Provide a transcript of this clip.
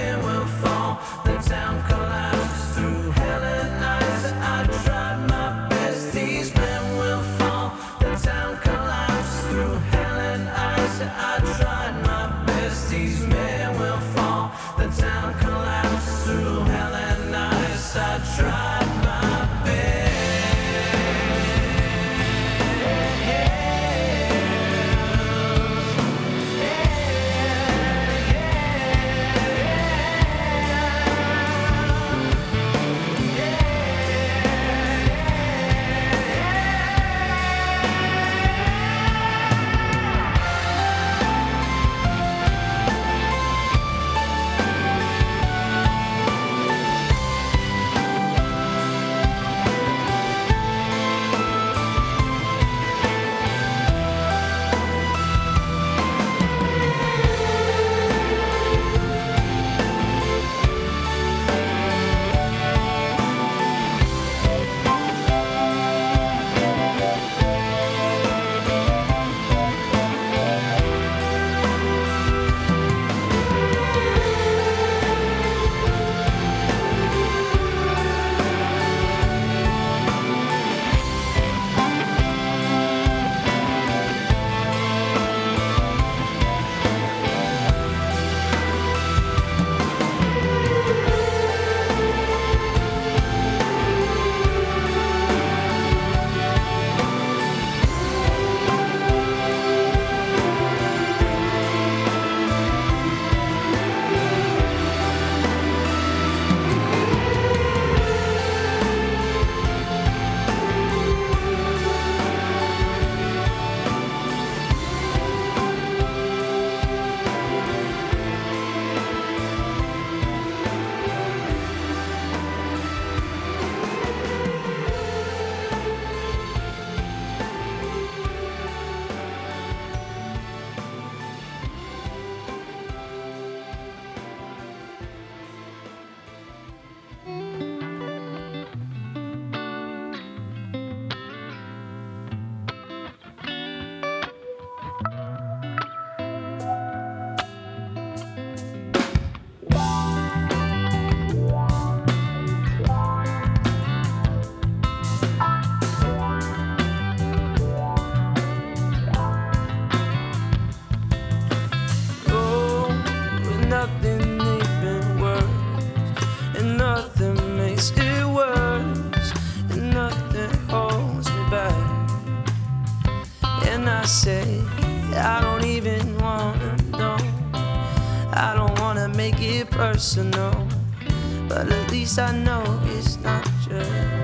We'll fall the town collapse. even wanna know. I don't wanna make it personal, but at least I know it's not just.